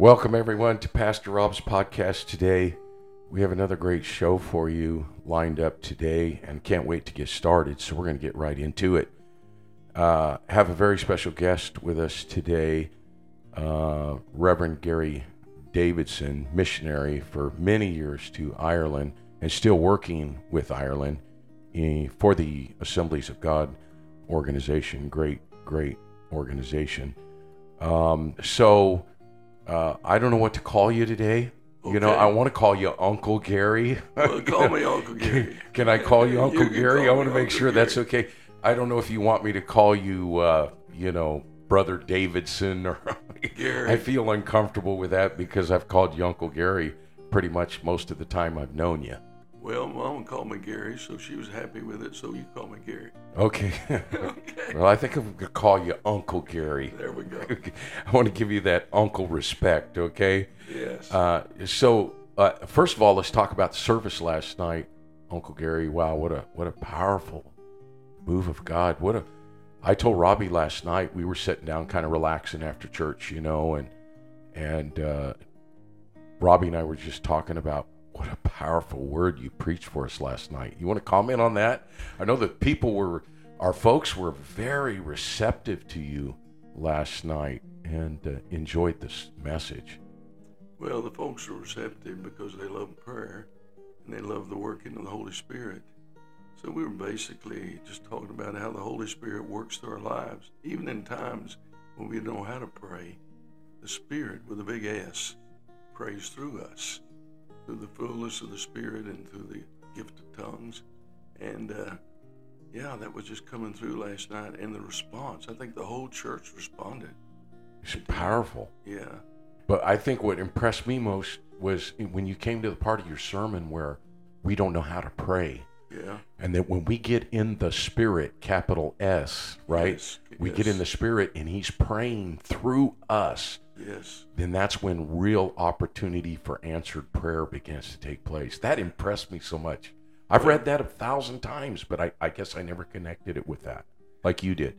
Welcome, everyone, to Pastor Rob's podcast today. We have another great show for you lined up today and can't wait to get started. So, we're going to get right into it. Uh, have a very special guest with us today, uh, Reverend Gary Davidson, missionary for many years to Ireland and still working with Ireland in, for the Assemblies of God organization. Great, great organization. Um, so, uh, I don't know what to call you today. You know, I want to call you Uncle Gary. Well, call me Uncle Gary. Can I call you Uncle can Gary? I want to make Uncle sure that's okay. I don't know if you want me to call you, uh, you know, Brother Davidson or. Gary. I feel uncomfortable with that because I've called you Uncle Gary pretty much most of the time I've known you. Well, Mom called me Gary, so she was happy with it. So you call me Gary. Okay. Okay. well, I think I'm gonna call you Uncle Gary. There we go. I want to give you that uncle respect. Okay. Yes. Uh, so uh, first of all, let's talk about the service last night, Uncle Gary. Wow, what a what a powerful move of God. What a I told Robbie last night we were sitting down, kind of relaxing after church, you know, and and uh, Robbie and I were just talking about what a powerful word you preached for us last night. You want to comment on that? I know that people were, our folks were very receptive to you last night and uh, enjoyed this message. well, the folks are receptive because they love prayer and they love the working of the Holy Spirit. So we were basically just talking about how the Holy Spirit works through our lives, even in times when we don't know how to pray. The Spirit, with a big S, prays through us, through the fullness of the Spirit and through the gift of tongues. And uh, yeah, that was just coming through last night. And the response, I think the whole church responded. It's powerful. Yeah. But I think what impressed me most was when you came to the part of your sermon where we don't know how to pray. Yeah. And that when we get in the spirit, capital S, right? Yes, We get in the spirit and he's praying through us. Yes. Then that's when real opportunity for answered prayer begins to take place. That impressed me so much. I've read that a thousand times, but I, I guess I never connected it with that like you did.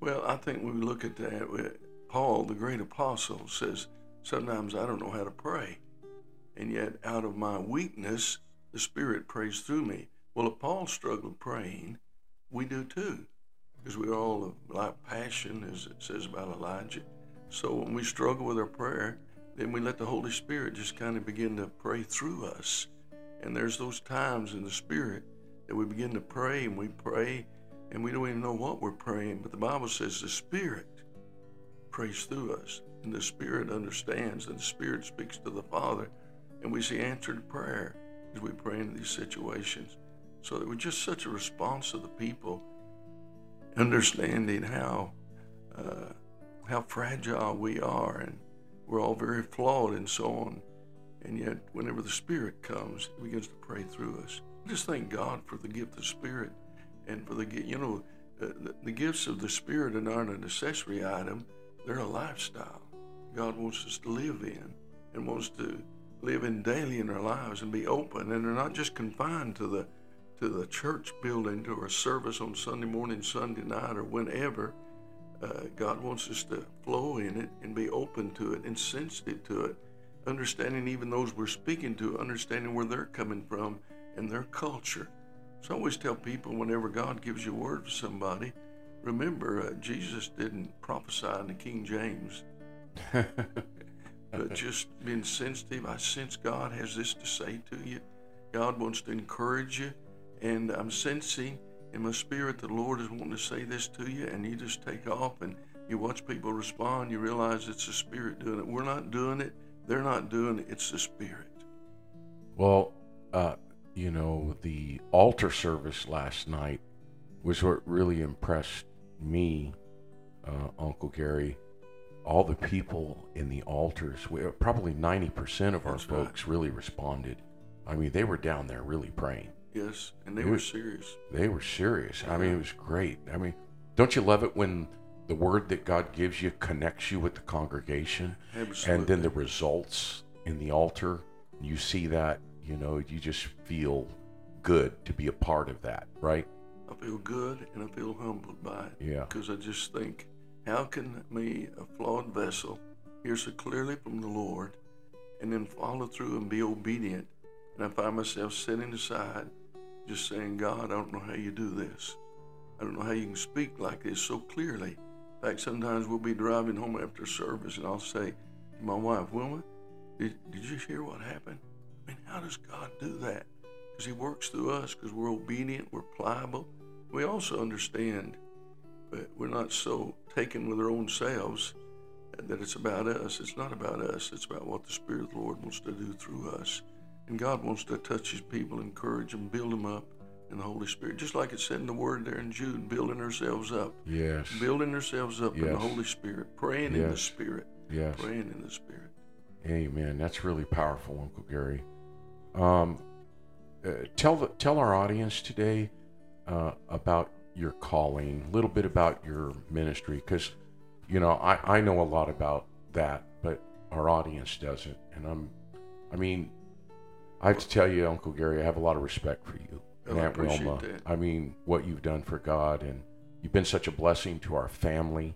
Well, I think when we look at that, Paul, the great apostle, says, Sometimes I don't know how to pray. And yet, out of my weakness, the Spirit prays through me. Well, if Paul struggled praying, we do too, because we're all of like passion, as it says about Elijah. So when we struggle with our prayer, then we let the Holy Spirit just kind of begin to pray through us. And there's those times in the Spirit that we begin to pray and we pray and we don't even know what we're praying. But the Bible says the Spirit prays through us, and the Spirit understands, and the Spirit speaks to the Father, and we see answered prayer as we pray in these situations. So there was just such a response of the people, understanding how uh, how fragile we are, and we're all very flawed, and so on. And yet, whenever the Spirit comes, He begins to pray through us. I just thank God for the gift of Spirit and for the you know uh, the, the gifts of the Spirit are not an accessory item; they're a lifestyle. God wants us to live in and wants to live in daily in our lives and be open, and they're not just confined to the to the church building to our service on Sunday morning, Sunday night, or whenever. Uh, God wants us to flow in it and be open to it and sensitive to it, understanding even those we're speaking to, understanding where they're coming from and their culture. So I always tell people whenever God gives you a word for somebody, remember uh, Jesus didn't prophesy in the King James, but just being sensitive. I sense God has this to say to you. God wants to encourage you, and I'm sensing in my spirit the Lord is wanting to say this to you, and you just take off and you watch people respond. You realize it's the Spirit doing it. We're not doing it. They're not doing it. It's the Spirit. Well, uh, you know, the altar service last night was what really impressed me, uh, Uncle Gary. All the people in the altars, we, probably 90% of our That's right. folks really responded. I mean, they were down there really praying. Yes, and they Yeah. were serious. They were serious. I mean, it was great. I mean, don't you love it when the word that God gives you connects you with the congregation? Absolutely. and then the results in the altar you see that you know you just feel good to be a part of that right I feel good and I feel humbled by it. Yeah. Because I just think, how can me, a flawed vessel, hear so clearly from the Lord, and then follow through and be obedient. And I find myself sitting aside, just saying, God, I don't know how you do this. I don't know how you can speak like this so clearly. In fact, sometimes we'll be driving home after service, and I'll say to my wife, Wilma, did, did you hear what happened? I mean, how does God do that? Because He works through us because we're obedient, we're pliable. We also understand but we're not so taken with our own selves that it's about us. It's not about us. It's about what the Spirit of the Lord wants to do through us. And God wants to touch His people, encourage them, build them up in the Holy Spirit. Just like it said in the Word there in Jude, building ourselves up. Yes. Building ourselves up in the Holy Spirit, praying in the Spirit, Yes. praying in the Spirit. Amen. That's really powerful, Uncle Gary. Um, uh, tell the, tell our audience today uh, about your calling, a little bit about your ministry, because you know I, I know a lot about that, but our audience doesn't. And I'm, I mean, I have to tell you, Uncle Gary, I have a lot of respect for you Well, and I Aunt Wilma. that. I mean, what you've done for God, and you've been such a blessing to our family.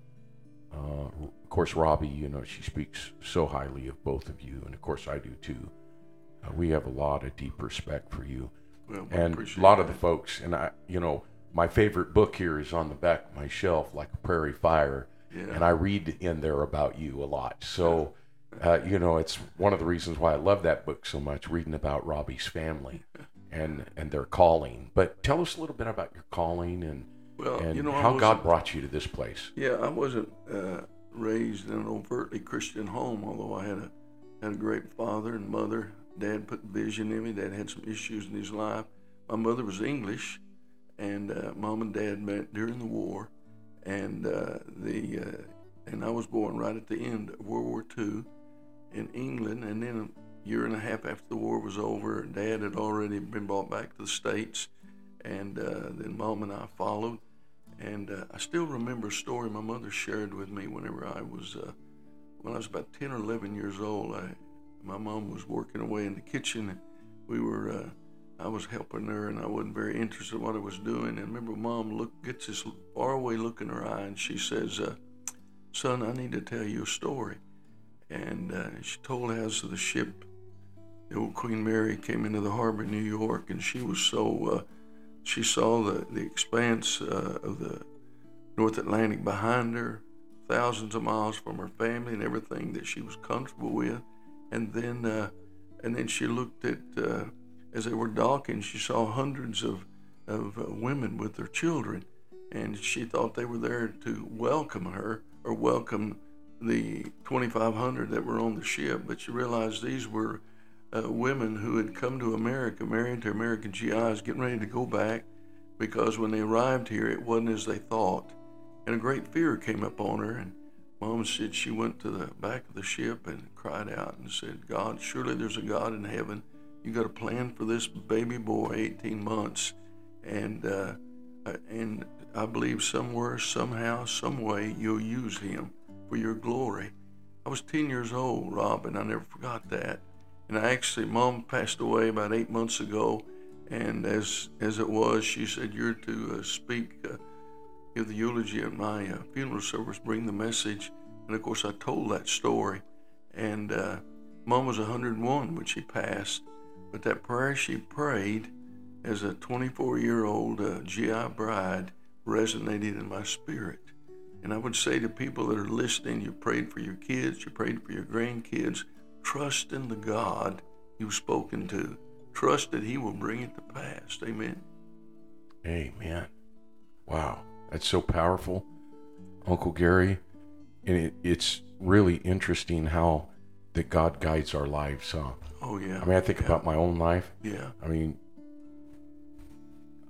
Uh, of course, Robbie, you know, she speaks so highly of both of you, and of course, I do too. Uh, we have a lot of deep respect for you, Well, and a lot of the folks. And I, you know, my favorite book here is on the back of my shelf, like a prairie fire, Yeah. and I read in there about you a lot. So, uh, you know, it's one of the reasons why I love that book so much, reading about Robbie's family and and their calling. But tell us a little bit about your calling and well, and you know, how God brought you to this place. Yeah, I wasn't uh, raised in an overtly Christian home, although I had a had a great father and mother. Dad put vision in me. Dad had some issues in his life. My mother was English, and uh, mom and dad met during the war, and uh, the uh, and I was born right at the end of World War II in England, and then a year and a half after the war was over, Dad had already been brought back to the states, and uh, then mom and I followed. And uh, I still remember a story my mother shared with me whenever I was, uh, when I was about 10 or 11 years old. I, my mom was working away in the kitchen, and we were, uh, I was helping her, and I wasn't very interested in what I was doing. And I remember mom look, gets this faraway look in her eye, and she says, uh, Son, I need to tell you a story. And uh, she told as the ship, the old Queen Mary, came into the harbor in New York, and she was so. Uh, she saw the, the expanse uh, of the North Atlantic behind her, thousands of miles from her family and everything that she was comfortable with. And then, uh, and then she looked at, uh, as they were docking, she saw hundreds of, of uh, women with their children. And she thought they were there to welcome her or welcome the 2,500 that were on the ship. But she realized these were uh, women who had come to America, married to American GIs, getting ready to go back because when they arrived here, it wasn't as they thought. And a great fear came upon her. And Mom said she went to the back of the ship and cried out and said, God, surely there's a God in heaven. You got a plan for this baby boy, 18 months. And, uh, and I believe somewhere, somehow, some way, you'll use him for your glory. I was 10 years old, Rob, and I never forgot that. And I actually, mom passed away about eight months ago, and as as it was, she said, "You're to uh, speak, uh, give the eulogy at my uh, funeral service, bring the message." And of course, I told that story. And uh, mom was 101 when she passed, but that prayer she prayed as a 24-year-old uh, GI bride resonated in my spirit. And I would say to people that are listening, you prayed for your kids, you prayed for your grandkids. Trust in the God you've spoken to. Trust that He will bring it to pass. Amen. Amen. Wow, that's so powerful, Uncle Gary. And it, it's really interesting how that God guides our lives. Huh? Oh yeah. I mean, I think yeah. about my own life. Yeah. I mean,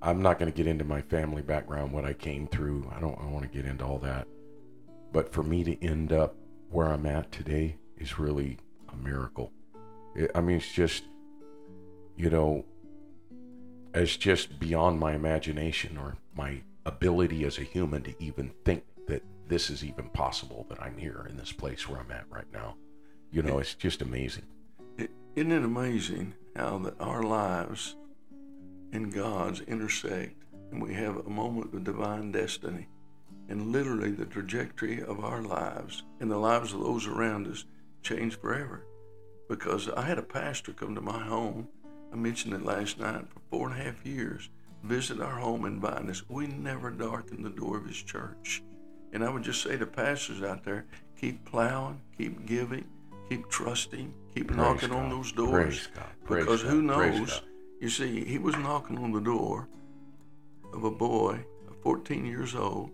I'm not going to get into my family background, what I came through. I don't. I want to get into all that. But for me to end up where I'm at today is really a miracle. It, I mean, it's just, you know, it's just beyond my imagination or my ability as a human to even think that this is even possible that I'm here in this place where I'm at right now. You know, it's just amazing. It, isn't it amazing how that our lives and God's intersect and we have a moment of divine destiny? and literally the trajectory of our lives and the lives of those around us change forever. Because I had a pastor come to my home. I mentioned it last night for four and a half years, visit our home and invite us. We never darkened the door of his church. And I would just say to pastors out there, keep plowing, keep giving, keep trusting, keep Praise knocking God. on those doors. Praise God. Praise because who God. Praise knows? You see, he was knocking on the door of a boy, 14 years old,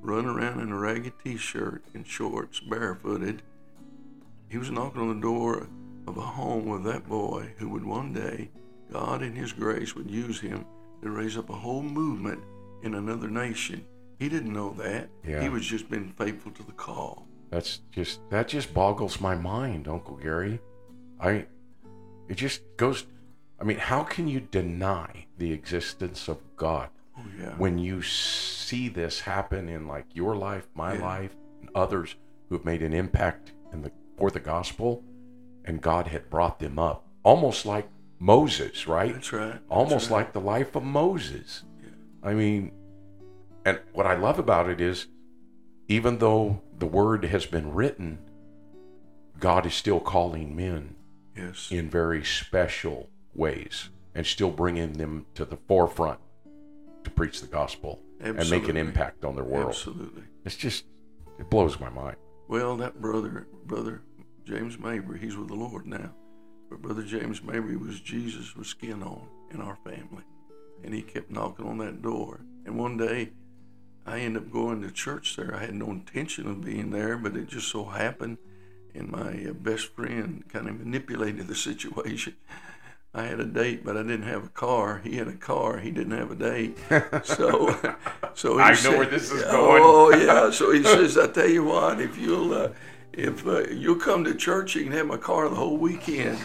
running around in a ragged t-shirt and shorts, barefooted. He was knocking on the door of a home with that boy who would one day, God in his grace would use him to raise up a whole movement in another nation. He didn't know that. Yeah. He was just being faithful to the call. That's just that just boggles my mind, Uncle Gary. I it just goes I mean, how can you deny the existence of God Oh yeah. when you see this happen in like your life, my Yeah. life, and others who have made an impact in the for the gospel and God had brought them up. Almost like Moses, right? That's right. That's Almost right. like the life of Moses. I mean, and what I love about it is even though the word has been written, God is still calling men yes. in very special ways and still bringing them to the forefront to preach the gospel and make an impact on their world. Absolutely. It's just, it blows my mind. Well, that brother, brother James Mabry, he's with the Lord now. But brother James Mabry was Jesus with skin on in our family, and he kept knocking on that door. And one day, I ended up going to church there. I had no intention of being there, but it just so happened, and my uh, best friend kind of manipulated the situation. I had a date, but I didn't have a car. He had a car. He didn't have a date. So, so he I know said- where this is going. Oh yeah. So he says, "I tell you what, if you'll uh, if uh, you'll come to church, you can have my car the whole weekend."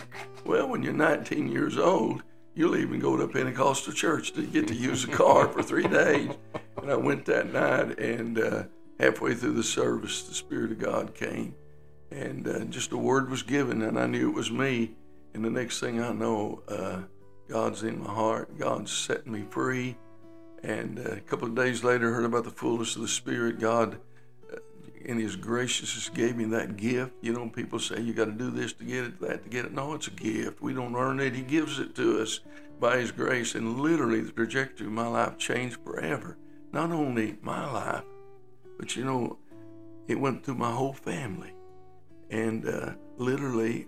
Well, when you're 19 years old, you'll even go to Pentecostal church to get to use the car for three days. And I went that night, and uh, halfway through the service, the Spirit of God came, and uh, just a word was given, and I knew it was me. And the next thing I know, uh, God's in my heart. God's setting me free. And uh, a couple of days later, heard about the fullness of the Spirit. God, uh, in His graciousness, gave me that gift. You know, people say you got to do this to get it, that to get it. No, it's a gift. We don't earn it. He gives it to us by His grace. And literally, the trajectory of my life changed forever. Not only my life, but you know, it went through my whole family. And uh, literally,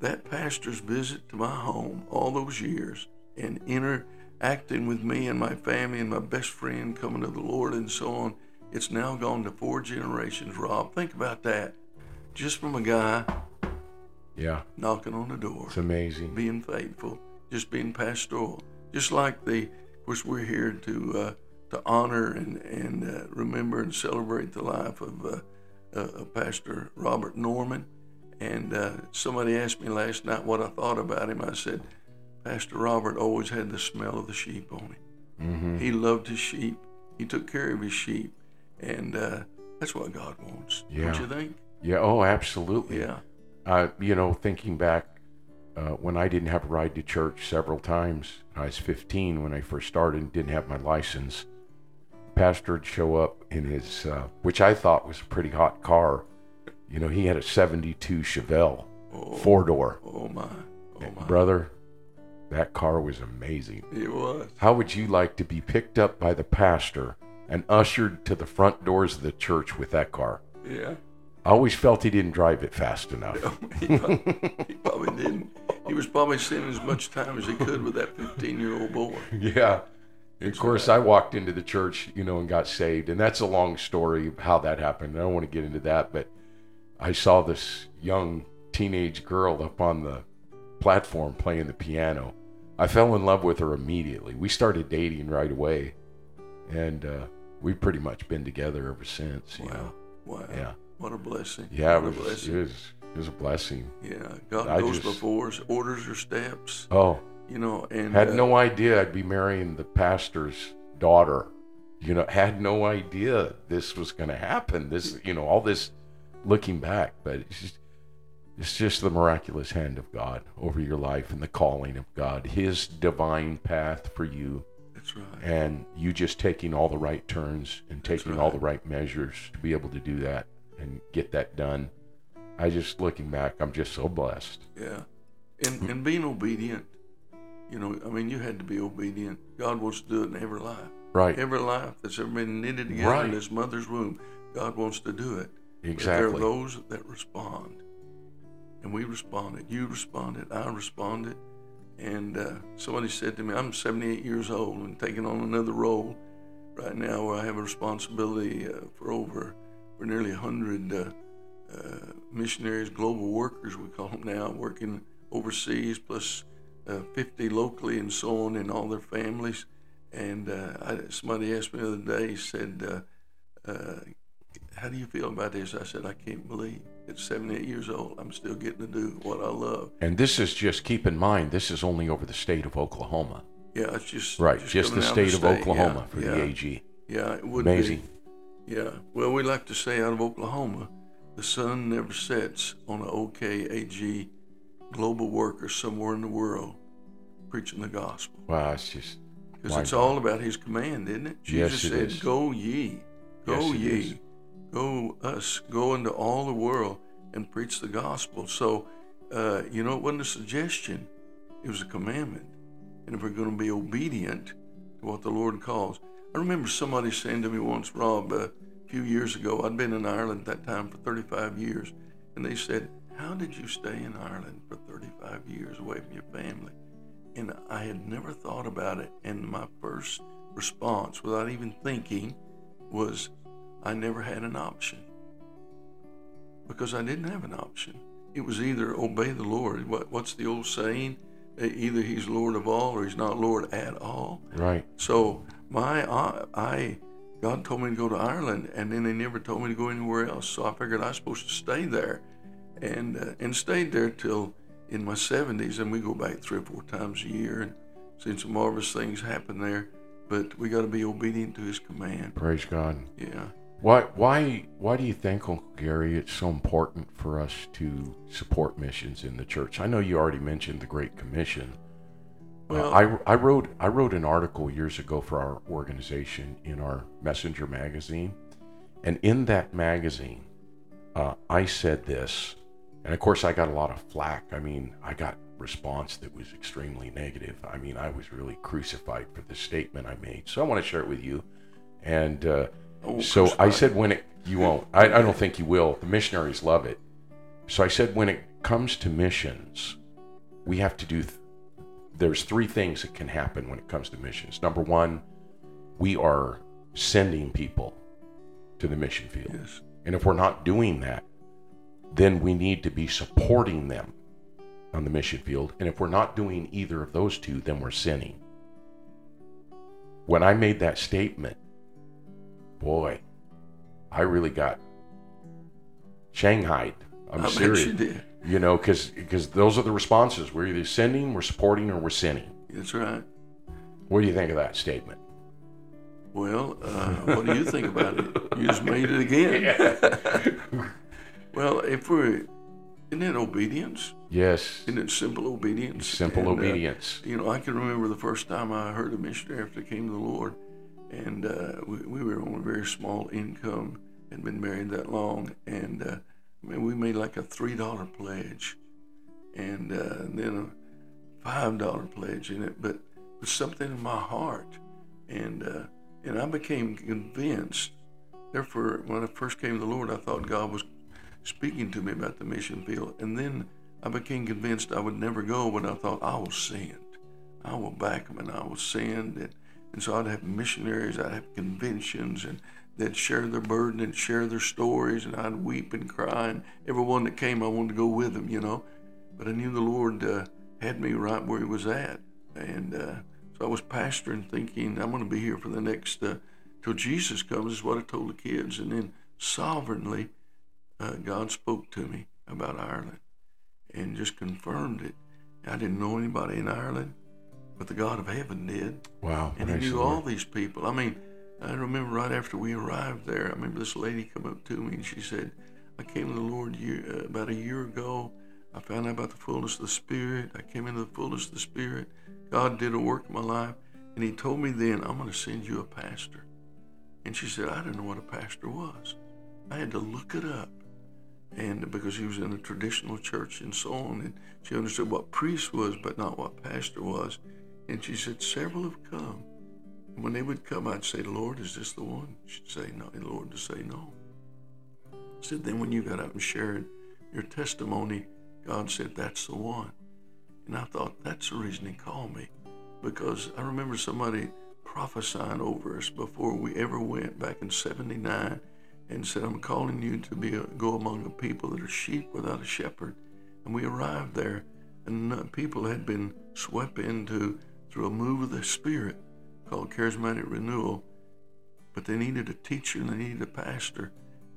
that pastor's visit to my home all those years and interacting with me and my family and my best friend coming to the Lord and so on, it's now gone to four generations, Rob. Think about that. Just from a guy Yeah, knocking on the door, it's amazing. being faithful, just being pastoral. Just like the, of course, we're here to uh, to honor and and uh, remember and celebrate the life of uh, uh, Pastor Robert Norman. And uh, somebody asked me last night what I thought about him. I said, Pastor Robert always had the smell of the sheep on him. hmm He loved his sheep. He took care of his sheep, and uh, that's what God wants. Yeah. Don't you think? Yeah, oh, absolutely. Yeah. uh, you know, thinking back uh, when I didn't have a ride to church several times, I was 15 when I first started and didn't have my license. Pastor would show up in his, uh, which I thought was a pretty hot car. You know, he had a 72 Chevelle, Oh, four door. oh my. Oh my. Brother, that car was amazing. It was. How would you like to be picked up by the pastor and ushered to the front doors of the church with that car? Yeah. I always felt he didn't drive it fast enough. he, probably, he probably didn't. He was probably spending as much time as he could with that 15 year old boy. Yeah. Of course, I walked into the church, you know, and got saved. And that's a long story of how that happened. I don't want to get into that, but I saw this young teenage girl up on the platform playing the piano. I fell in love with her immediately. We started dating right away. And uh, we've pretty much been together ever since. You know? Wow. Wow. Yeah. What a blessing. Yeah, it What a was, blessing. it was, it was a blessing. Yeah. God I goes just- before us, orders your steps, Oh, you know, and had uh, no idea I'd be marrying the pastor's daughter. You know, had no idea this was going to happen. This, you know, all this looking back, but it's just, it's just the miraculous hand of God over your life and the calling of God, His divine path for you That's right. and you just taking all the right turns and taking all the right measures to be able to do that and get that done. I just looking back, I'm just so blessed. Yeah. And hmm. and being obedient. You know, I mean, you had to be obedient. God wants to do it in every life. Right. Every life that's ever been knitted together Right. in his mother's womb, God wants to do it. But there are those that respond. And we responded. You responded. I responded. And uh, somebody said to me, I'm 78 years old and taking on another role right now where I have a responsibility uh, for over, for nearly 100 uh, uh, missionaries, global workers, we call them now, working overseas, plus uh, 50 locally and so on, and all their families. And uh, I, somebody asked me the other day, he said, uh, uh, How do you feel about this? I said, I can't believe at 78 years old, I'm still getting to do what I love. And this is just keep in mind, this is only over the state of Oklahoma. Yeah, it's just Right. Just, the coming out state of state. Oklahoma Yeah, for yeah, the AG. Yeah, it would Amazing. be. Amazing. Yeah. Well, we like to say out of Oklahoma, the sun never sets on an OKAG global worker somewhere in the world preaching the gospel. Wow, it's just Because it's all about his command, isn't it? Yes, Jesus it said, is. Go ye, go Yes, ye. Go us, go into all the world and preach the gospel. So, uh, you know, it wasn't a suggestion, it was a commandment. And if we're going to be obedient to what the Lord calls, I remember somebody saying to me once, Rob, uh, a few years ago, I'd been in Ireland at that time for 35 years, and they said, How did you stay in Ireland for 35 years away from your family? And I had never thought about it. And my first response, without even thinking, was I never had an option. Because I didn't have an option. It was either obey the Lord. What, what's the old saying? Either he's Lord of all or he's not Lord at all. right. So my I, I God told me to go to Ireland, and then they never told me to go anywhere else. So I figured I was supposed to stay there, and uh, and stayed there till in my 70s. And we go back three or four times a year, and seen some marvelous things happen there. But we got to be obedient to His command. Praise God. Yeah. Why why why do you think, Uncle Gary, it's so important for us to support missions in the church? I know you already mentioned the Great Commission. Uh, Well- I, I wrote I wrote an article years ago for our organization in our Messenger magazine, and in that magazine, uh, I said this, and of course I got a lot of flack. I mean, I got response that was extremely negative. I mean, I was really crucified for the statement I made. So I want to share it with you, and. Uh, Oh, so I said, when it, you won't. I, I don't think you will. The missionaries love it. So I said, when it comes to missions, we have to do, th- there's three things that can happen when it comes to missions. Number one, we are sending people to the mission field. Yes. And if we're not doing that, then we need to be supporting them on the mission field. And if we're not doing either of those two, then we're sinning. When I made that statement, boy, I really got shanghaied. I'm I serious. you did. You know, because because those are the responses. We're either sending, we're supporting, or we're sinning. That's right. What do you think of that statement? Well, uh, what do you think about it? You just made it again. well, if we're, isn't it obedience? Yes, Isn't it simple obedience? simple And, uh, obedience. you know, I can remember the first time I heard a missionary after I came to the Lord, and uh, we, we were on a very small income, had been married that long, and uh, I mean, we made like a three dollar pledge, and uh, then a five dollar pledge in it, but it was something in my heart, and uh, and I became convinced. Therefore, when I first came to the Lord, I thought God was speaking to me about the mission field, and then I became convinced I would never go, but I thought I will send. I will back and I will send. And, and so I'd have missionaries, I'd have conventions, and they'd share their burden and share their stories, and I'd weep and cry. And everyone that came, I wanted to go with them, you know. But I knew the Lord uh, had me right where He was at. And uh, so I was pastoring, thinking, I'm going to be here for the next, uh, till Jesus comes, is what I told the kids. And then sovereignly, uh, God spoke to me about Ireland and just confirmed it. I didn't know anybody in Ireland, but the God of heaven did. Wow. And he knew all these people. I mean, I remember right after we arrived there, I remember this lady come up to me and she said, I came to the Lord year, uh, about a year ago. I found out about the fullness of the Spirit. I came into the fullness of the Spirit. God did a work in my life. And he told me then, I'm going to send you a pastor. And she said, I didn't know what a pastor was. I had to look it up. And because he was in a traditional church and so on, and she understood what priest was, but not what pastor was. And she said, Several have come. And when they would come, I'd say, Lord, is this the one? She'd say, No, and Lord to say no. I said, Then when you got up and shared your testimony, God said, That's the one. And I thought, That's the reason He called me. Because I remember somebody prophesying over us before we ever went back in 79 and said, I'm calling you to be a, go among the people that are sheep without a shepherd. And we arrived there, and uh, people had been swept into through a move of the Spirit called charismatic renewal, but they needed a teacher and they needed a pastor,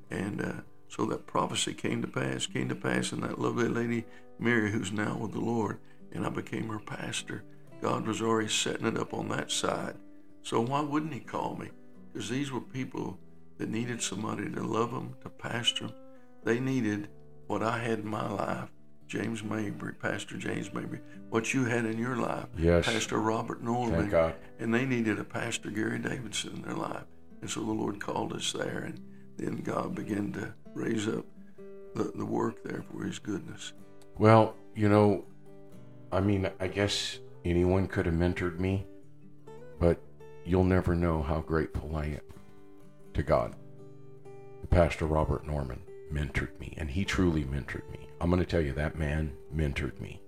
and uh, so that prophecy came to pass. Came to pass and that lovely lady Mary, who's now with the Lord, and I became her pastor. God was already setting it up on that side. So why wouldn't He call me? Because these were people that needed somebody to love them, to pastor them. They needed what I had in my life, James Mabry, Pastor James Mabry, what you had in your life, yes. Pastor Robert Norman. And they needed a Pastor Gary Davidson in their life. And so the Lord called us there, and then God began to raise up the, the work there for His goodness. Well, you know, I mean, I guess anyone could have mentored me, but you'll never know how grateful I am to God. Pastor Robert Norman mentored me, and he truly mentored me. I'm going to tell you, that man mentored me.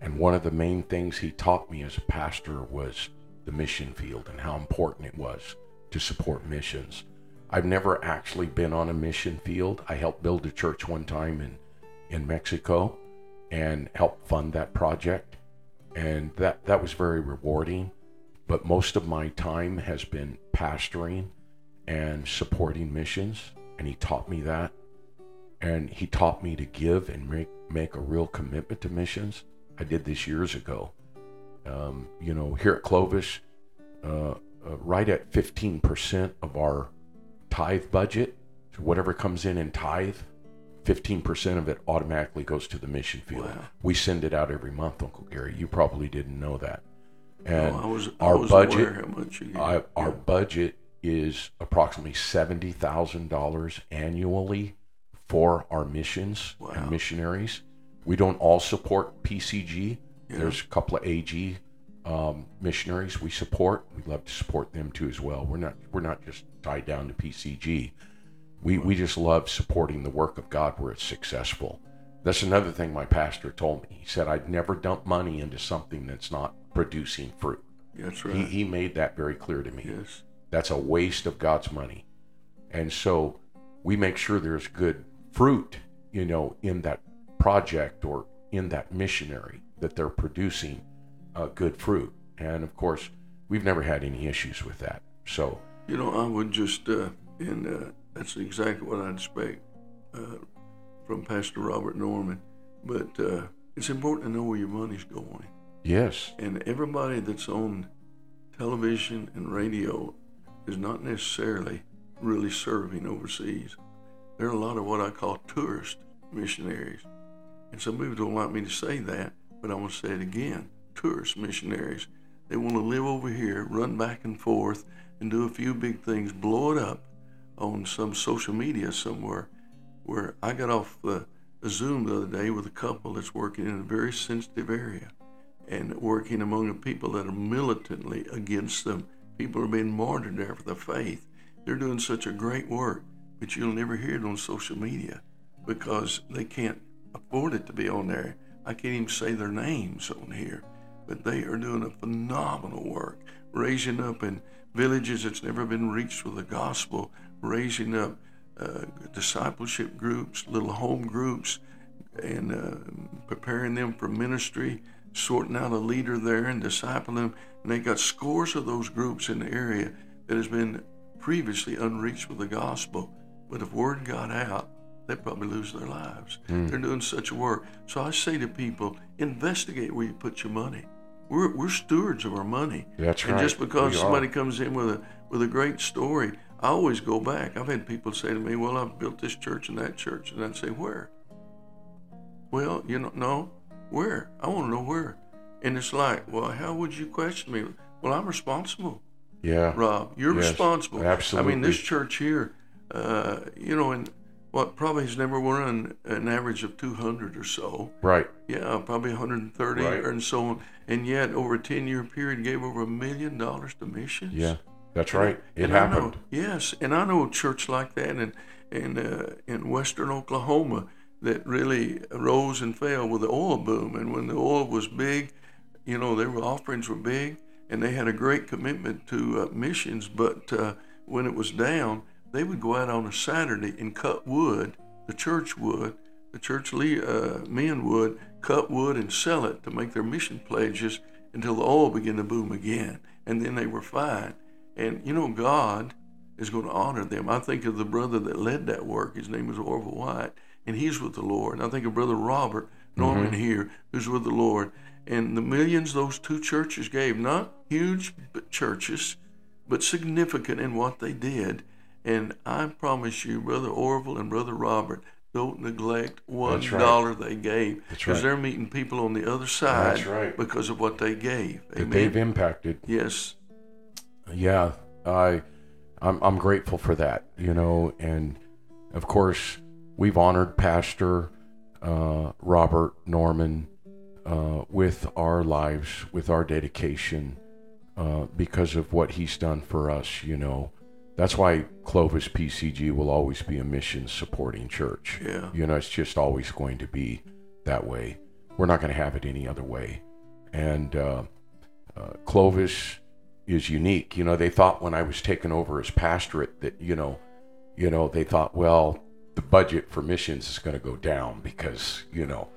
And one of the main things he taught me as a pastor was the mission field and how important it was to support missions. I've never actually been on a mission field. I helped build a church one time in, in Mexico and helped fund that project. And that, that was very rewarding. But most of my time has been pastoring and supporting missions. And he taught me that. And he taught me to give and make, make a real commitment to missions. I did this years ago. Um, you know, here at Clovis, uh, uh, right at 15% of our tithe budget, so whatever comes in in tithe, 15% of it automatically goes to the mission field. Wow. We send it out every month, Uncle Gary. You probably didn't know that. And Oh, I was, I our budget, aware how much you. I, our Yeah. budget is approximately seventy thousand dollars annually for our missions Wow. and missionaries. We don't all support PCG. Yeah. There's a couple of AG um, missionaries we support. We love to support them too as well. We're not we're not just tied down to PCG. We we just love supporting the work of God where it's successful. That's another thing my pastor told me. He said I'd never dump money into something that's not producing fruit. That's right. He, he made that very clear to me. yes. That's a waste of God's money. And so we make sure there's good fruit, you know, in that project or in that missionary that they're producing uh, good fruit. And of course, we've never had any issues with that. So, You know, I would just, uh, and uh, that's exactly what I'd expect uh, from Pastor Robert Norman. But uh, it's important to know where your money's going. yes, And everybody that's on television and radio is not necessarily really serving overseas. There are a lot of what I call tourist missionaries. And some people don't like me to say that, but I'm going to say it again tourist missionaries. They want to live over here, run back and forth, and do a few big things, blow it up on some social media somewhere. Where I got off uh, the, the Zoom the other day with a couple that's working in a very sensitive area and working among the people that are militantly against them. People are being martyred there for their faith. They're doing such a great work, but you'll never hear it on social media because they can't afford it to be on there. I can't even say their names on here, but they are doing a phenomenal work, raising up in villages that's never been reached with the gospel, raising up uh, discipleship groups, little home groups, and uh, preparing them for ministry, sorting out a leader there and discipling them. And they got scores of those groups in the area that has been previously unreached with the gospel. But if word got out, they'd probably lose their lives. Hmm. They're doing such work. So I say to people, investigate where you put your money. We're, we're stewards of our money. That's and right. just because We are. somebody comes in with a with a great story, I always go back. I've had people say to me, "Well, I've built this church and that church," and I'd say, "Where?" Well, you know, no, where? I want to know where. And it's like, well, how would you question me? Well, I'm responsible, Yeah. Rob. You're Yes, responsible. absolutely. I mean, this church here, uh, you know, and what probably has never run an average of 200 or so. Right. Yeah, probably 130 Right. and so on. And yet, over a 10 year period, gave over a million dollars to missions. Yeah. That's right. It And I know- happened. yes, and I know a church like that in in uh, in western Oklahoma that really rose and fell with the oil boom. And when the oil was big, you know, their offerings were big, and they had a great commitment to uh, missions. But uh, when it was down, they would go out on a Saturday and cut wood. The church would, the church le- uh, men would cut wood and sell it to make their mission pledges until the oil began to boom again, and then they were fine. And you know, God is going to honor them. I think of the brother that led that work. His name was Orville White, and he's with the Lord. And I think of Brother Robert Norman here, who's with the Lord. And the millions those two churches gave, not huge churches, but significant in what they did. And I promise you, Brother Orville and Brother Robert, don't neglect one right. dollar they gave That's because right. they're meeting people on the other side right. because of what they gave. That they've impacted. yes. Yeah, I, I'm I'm grateful for that. You know, and of course we've honored Pastor uh, Robert Norman uh, with our lives, with our dedication, uh, because of what he's done for us. You know, that's why Clovis PCG will always be a mission supporting church. Yeah. You know, it's just always going to be that way. We're not going to have it any other way. And uh, uh, Clovis is unique. You know, they thought when I was taken over as pastorate that you know, you know, they thought, well, the budget for missions is going to go down because you know,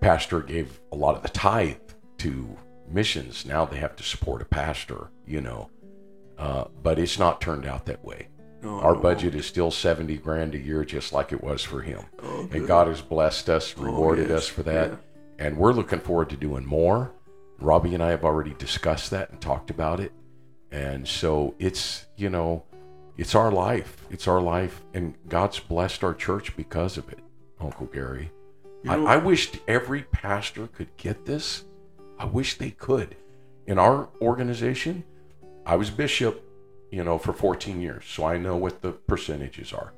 pastor gave a lot of the tithe to missions. Now they have to support a pastor. You know, uh, but it's not turned out that way. No, Our budget is still 70 grand a year, just like it was for him. Oh, and. God has blessed us, rewarded yes, us for that. yeah. And we're looking forward to doing more. Robbie and I have already discussed that and talked about it. And so it's, you know, it's our life. It's our life. And God's blessed our church because of it, Uncle Gary. You know- I, I wished every pastor could get this. I wish they could. In our organization, I was bishop, you know, for 14 years, so I know what the percentages are.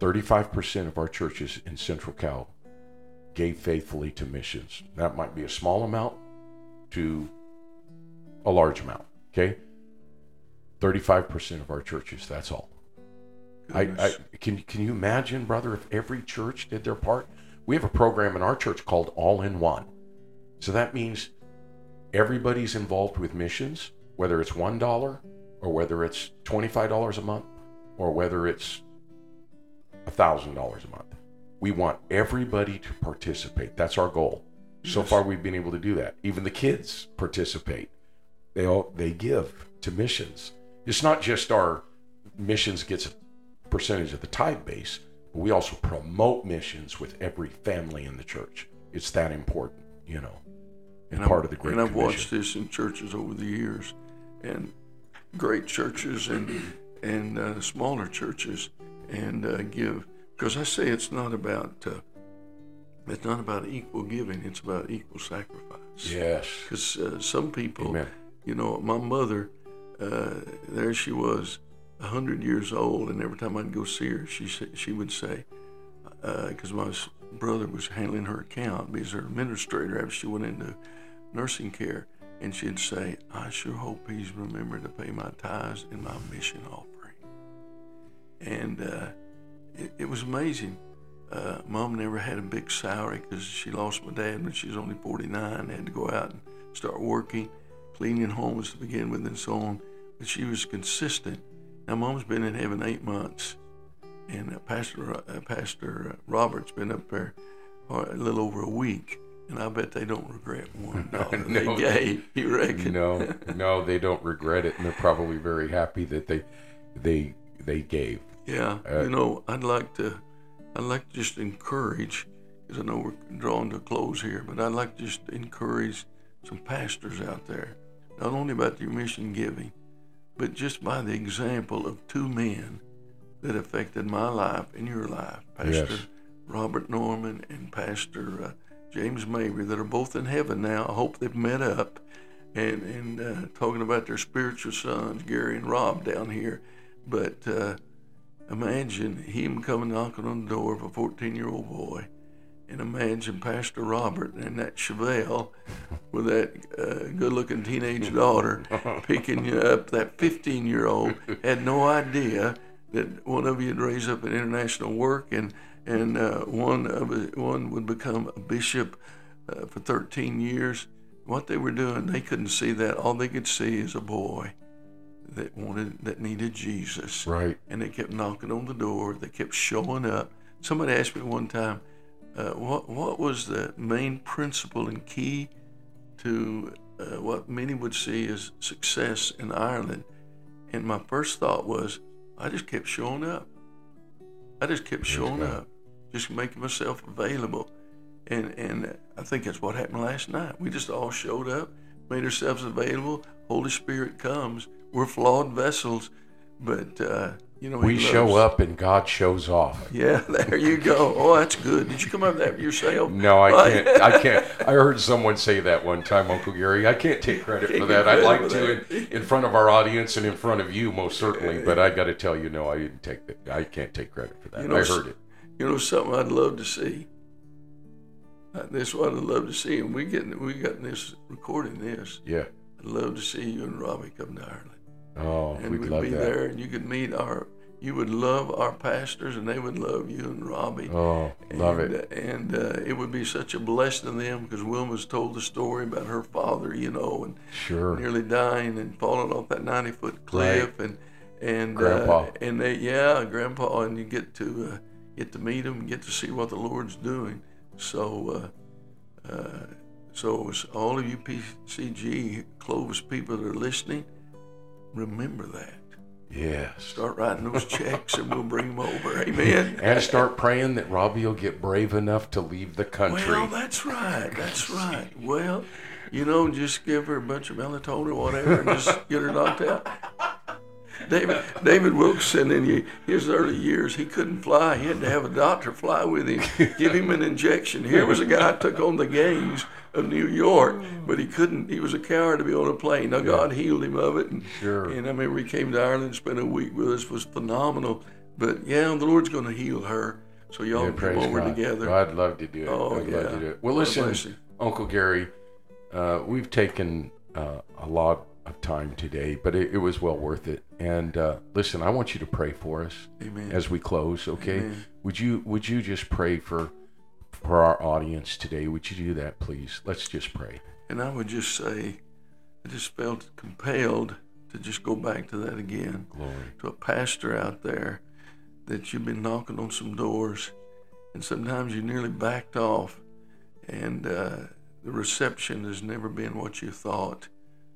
35% of our churches in Central Cal gave faithfully to missions. That might be a small amount to a large amount, okay? 35% of our churches, that's all. I, I can can you imagine, brother, if every church did their part? We have a program in our church called All in One. So that means everybody's involved with missions, whether it's one dollar or whether it's twenty-five dollars a month or whether it's a thousand dollars a month. We want everybody to participate. That's our goal. So far we've been able to do that. Even the kids participate. They all they give to missions. It's not just our missions gets a percentage of the tithe base, but we also promote missions with every family in the church. It's that important, you know, and, And part of the Great And I've Commission. watched this in churches over the years, and great churches and and uh, smaller churches, and uh, give because I say it's not about uh, it's not about equal giving; it's about equal sacrifice. Yes. Because uh, some people, Amen. you know, my mother, uh, there she was, a hundred years old, and every time I'd go see her, she she would say, because my brother was handling her account, because her administrator after she went into nursing care, and she'd say, "I sure hope he's remembered to pay my tithes and my mission offering." And uh, it, it was amazing. Uh, Mom never had a big salary because she lost my dad when she was only 49. Had to go out and start working, cleaning homes to begin with, and so on. But she was consistent. Now, Mom's been in heaven eight months, and uh, Pastor uh, Pastor Robert's been up there uh, a little over a week, and I bet they don't regret one dollar No. they gave. You reckon? No, no, they don't regret it, and they're probably very happy that they they they gave. Yeah, Uh, you know, I'd like to, I'd like to just encourage, because I know we're drawing to a close here, but I'd like to just encourage some pastors out there, not only about your mission giving, but just by the example of two men that affected my life and your life, Pastor Yes. Robert Norman and Pastor uh, James Mabry, that are both in heaven now. I hope they've met up. and and uh, talking about their spiritual sons, Gary and Rob down here. But uh, imagine him coming knocking on the door of a 14 year old boy. And imagine Pastor Robert and that Chevelle with that uh, good looking teenage daughter picking you up. That 15 year old had no idea that one of you'd raise up in international work and, and uh, one, of one would become a bishop uh, for 13 years. What they were doing, they couldn't see that. All they could see is a boy that wanted that needed Jesus. Right. And they kept knocking on the door. They kept showing up. Somebody asked me one time, uh, what what was the main principle and key to uh, what many would see as success in Ireland? And my first thought was, I just kept showing up. I just kept showing up, just making myself available. And and I think that's what happened last night. We just all showed up, made ourselves available. Holy Spirit comes. We're flawed vessels, but uh, you know We show up and God shows off. Yeah, there you go. Oh, that's good. Did you come up with that yourself? No, I can't. I can't. I heard someone say that one time, Uncle Gary. I can't take credit Can't for that. I'd like to in, in front of our audience and in front of you, most certainly. But I got to tell you, no, I didn't take that. I can't take credit for that. You know, I heard it. You know something I'd love to see. That's This what I'd love to see, and we getting we got this recording this. Yeah. I'd love to see you and Robbie come to Ireland, Oh, and we'd we'd love be that. there, and you could meet our. You would love our pastors, and they would love you and Robbie. Oh, love and, it. uh, And uh, it would be such a blessing to them because Wilma's told the story about her father, you know, and Sure. nearly dying and falling off that 90 foot cliff and and Grandpa. Uh, and they yeah grandpa and you get to uh, get to meet him and get to see what the lord's doing so uh, uh, so all of you pcg clovis people that are listening remember that Yes. start writing those checks and we'll bring them over amen And start praying that Robbie will get brave enough to leave the country. Well, that's right. That's right. Well, you know, just give her a bunch of melatonin or whatever, and just get her knocked out. David David Wilkerson in his early years, he couldn't fly. He had to have a doctor fly with him, give him an injection. Here was a guy who took on the gangs of New York, but he couldn't. He was a coward to be on a plane. Now God healed him of it, and, Sure. and I remember he came to Ireland, spent a week with us, was phenomenal. But yeah, the Lord's going to heal her. So y'all Yeah, come over God. together. I'd love to do it. Oh, I'd yeah. love to do it. Well, listen. Uncle Gary, uh, we've taken uh, a lot of time today, but it, it was well worth it. And uh, listen, I want you to pray for us Amen. as we close. Okay? Amen. Would you Would you just pray for for our audience today? Would you do that, please? Let's just pray. And I would just say, I just felt compelled to just go back to that again. Glory. To a pastor out there that you've been knocking on some doors, and sometimes you nearly backed off, and uh, the reception has never been what you thought.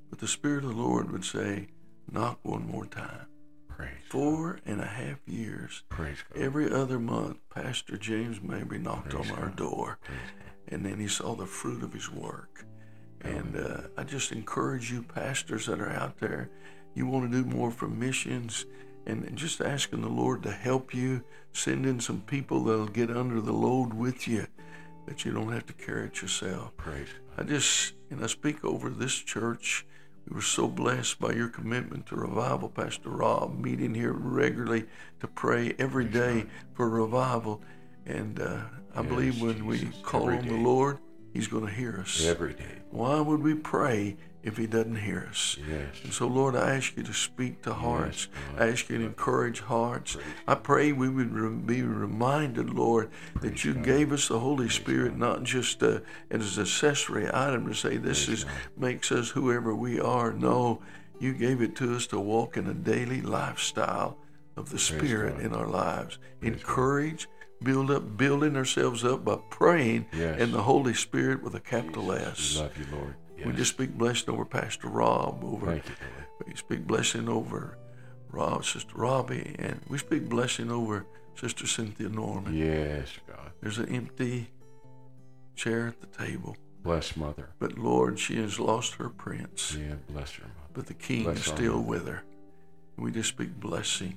But the Spirit of the Lord would say, knock one more time. Praise. Four and a half years, Praise God. every other month, Pastor James Mabry knocked Praise on our God. door and then he saw the fruit of his work. And uh, I just encourage you, pastors that are out there, you want to do more for missions and just asking the Lord to help you, send in some people that'll get under the load with you, that you don't have to carry it yourself. Praise. I just, and I speak over this church. We were so blessed by your commitment to revival, Pastor Rob, meeting here regularly to pray every day for revival. And uh, I Yes, believe when we call on day. the Lord, He's going to hear us. Every day. Why would we pray if He doesn't hear us? Yes. And so, Lord, I ask you to speak to hearts. God. I ask you to encourage hearts. I pray we would re- be reminded, Lord, that you gave us the Holy Spirit not just uh, as an accessory item to say this is makes us whoever we are. No, you gave it to us to walk in a daily lifestyle of the Spirit God. in our lives. Encourage, build up, building ourselves up by praying Yes. in the Holy Spirit with a capital S. We love you, Lord. We just speak blessing over Pastor Rob, over Thank you, we speak blessing over Rob, Sister Robbie, and we speak blessing over Sister Cynthia Norman. Yes, God. There's an empty chair at the table, Bless Mother. but Lord, she has lost her prince, Yeah, bless her, Mother. but the King Bless is still with her. We just speak blessing.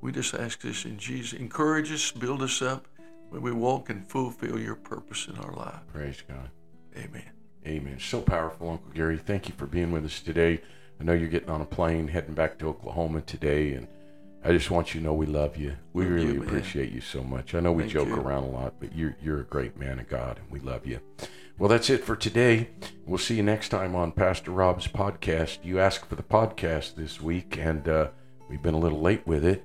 We just ask this in Jesus. Encourage us, build us up when we walk and fulfill your purpose in our life. Praise God. Amen. Amen. So powerful, Uncle Gary. Thank you for being with us today. I know you're getting on a plane heading back to Oklahoma today, and I just want you to know we love you. We Love really you, appreciate you so much. I know we Thank joke you. around a lot, but you're you're a great man of God, and we love you. Well, that's it for today. We'll see you next time on Pastor Rob's podcast. You asked for the podcast this week, and uh, we've been a little late with it,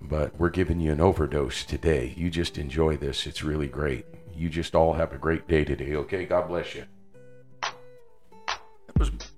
but we're giving you an overdose today. You just enjoy this. It's really great. You just all have a great day today, okay? God bless you. It was